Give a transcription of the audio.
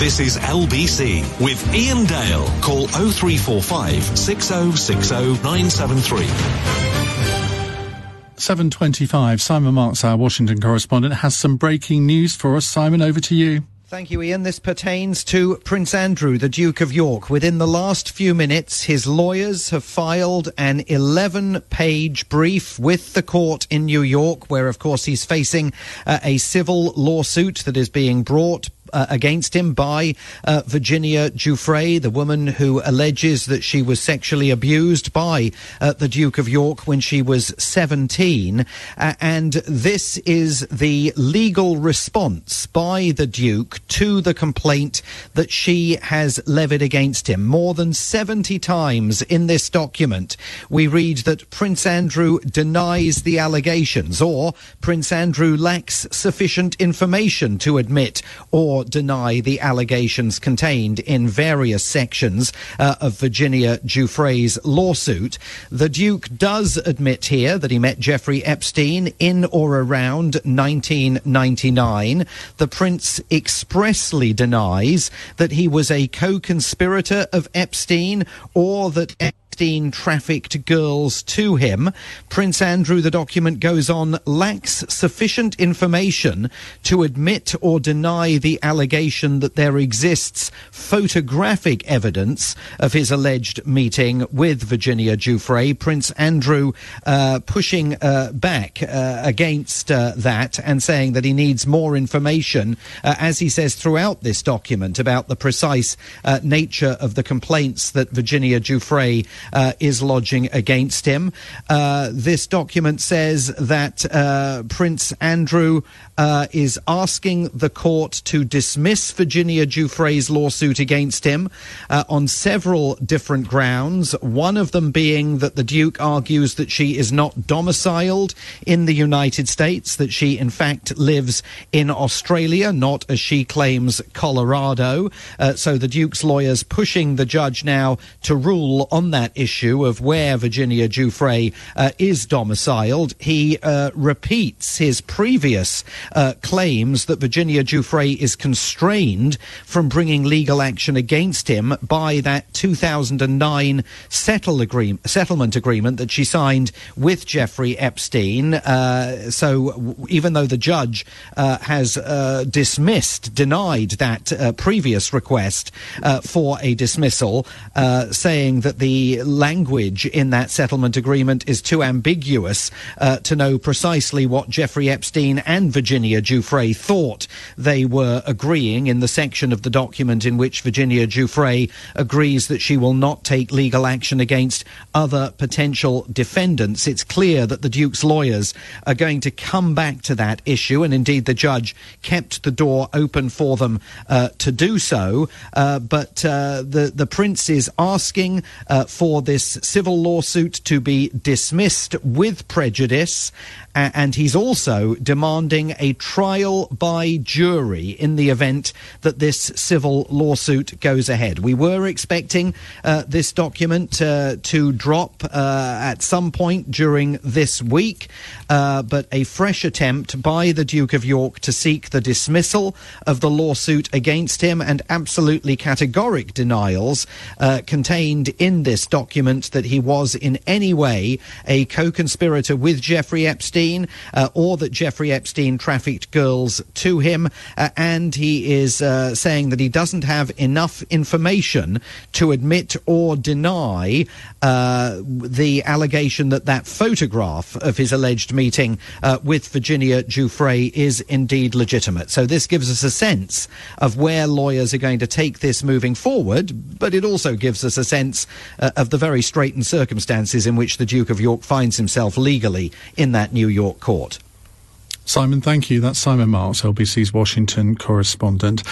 This is LBC with Iain Dale. Call 0345 6060 973. 7.25, Simon Marks, our Washington correspondent, has some breaking news for us. Simon, over to you. Thank you, Iain. This pertains to Prince Andrew, the Duke of York. Within the last few minutes, his lawyers have filed an 11 page brief with the court in New York, where, of course, he's facing uh, a civil lawsuit that is being brought uh, against him by uh, Virginia Giuffre, the woman who alleges that she was sexually abused by uh, the Duke of York when she was 17. Uh, and this is the legal response by the Duke to the complaint that she has levied against him. More than 70 times in this document, we read that Prince Andrew denies the allegations or Prince Andrew lacks sufficient information to admit or deny the allegations contained in various sections uh, of Virginia Giuffre's lawsuit. The Duke does admit here that he met Jeffrey Epstein in or around 1999. The Prince expressly denies that he was a co-conspirator of Epstein or that Trafficked girls to him. Prince Andrew, the document goes on, lacks sufficient information to admit or deny the allegation that there exists photographic evidence of his alleged meeting with Virginia Giuffre. Prince Andrew uh, pushing uh, back uh, against uh, that and saying that he needs more information, uh, as he says throughout this document, about the precise uh, nature of the complaints that Virginia Giuffre uh, is lodging against him. Uh, this document says that uh, Prince Andrew uh, is asking the court to dismiss Virginia Giuffre's lawsuit against him uh, on several different grounds. One of them being that the Duke argues that she is not domiciled in the United States, that she in fact lives in Australia, not as she claims Colorado. Uh, so the Duke's lawyers pushing the judge now to rule on that issue of where Virginia Giuffre uh, is domiciled. He uh, repeats his previous uh, claims that Virginia Giuffre is constrained from bringing legal action against him by that 2009 settle agree- settlement agreement that she signed with Jeffrey Epstein. Uh, so even though the judge uh, has uh, dismissed, denied that previous request for a dismissal, saying that the language in that settlement agreement is too ambiguous to know precisely what Jeffrey Epstein and Virginia Giuffre thought they were agreeing in the section of the document in which Virginia Giuffre agrees that she will not take legal action against other potential defendants. It's clear that the Duke's lawyers are going to come back to that issue, and indeed the judge kept the door open for them uh, to do so. Uh, but uh, the the prince is asking uh, for this civil lawsuit to be dismissed with prejudice, and he's also demanding a trial by jury in the event that this civil lawsuit goes ahead. We were expecting uh, this document uh, to drop uh, at some point during this week, uh, but a fresh attempt by the Duke of York to seek the dismissal of the lawsuit against him and absolutely categoric denials contained in this document that he was in any way a co-conspirator with Jeffrey Epstein uh, or that Jeffrey Epstein trafficked girls to him, uh, and he is uh, saying that he doesn't have enough information to admit or deny uh, the allegation that that photograph of his alleged meeting uh, with Virginia Giuffre is indeed legitimate. So this gives us a sense of where lawyers are going to take this moving forward, but it also gives us a sense uh, of the very straitened circumstances in which the Duke of York finds himself legally in that New York court. Simon, thank you. That's Simon Marks, LBC's Washington correspondent.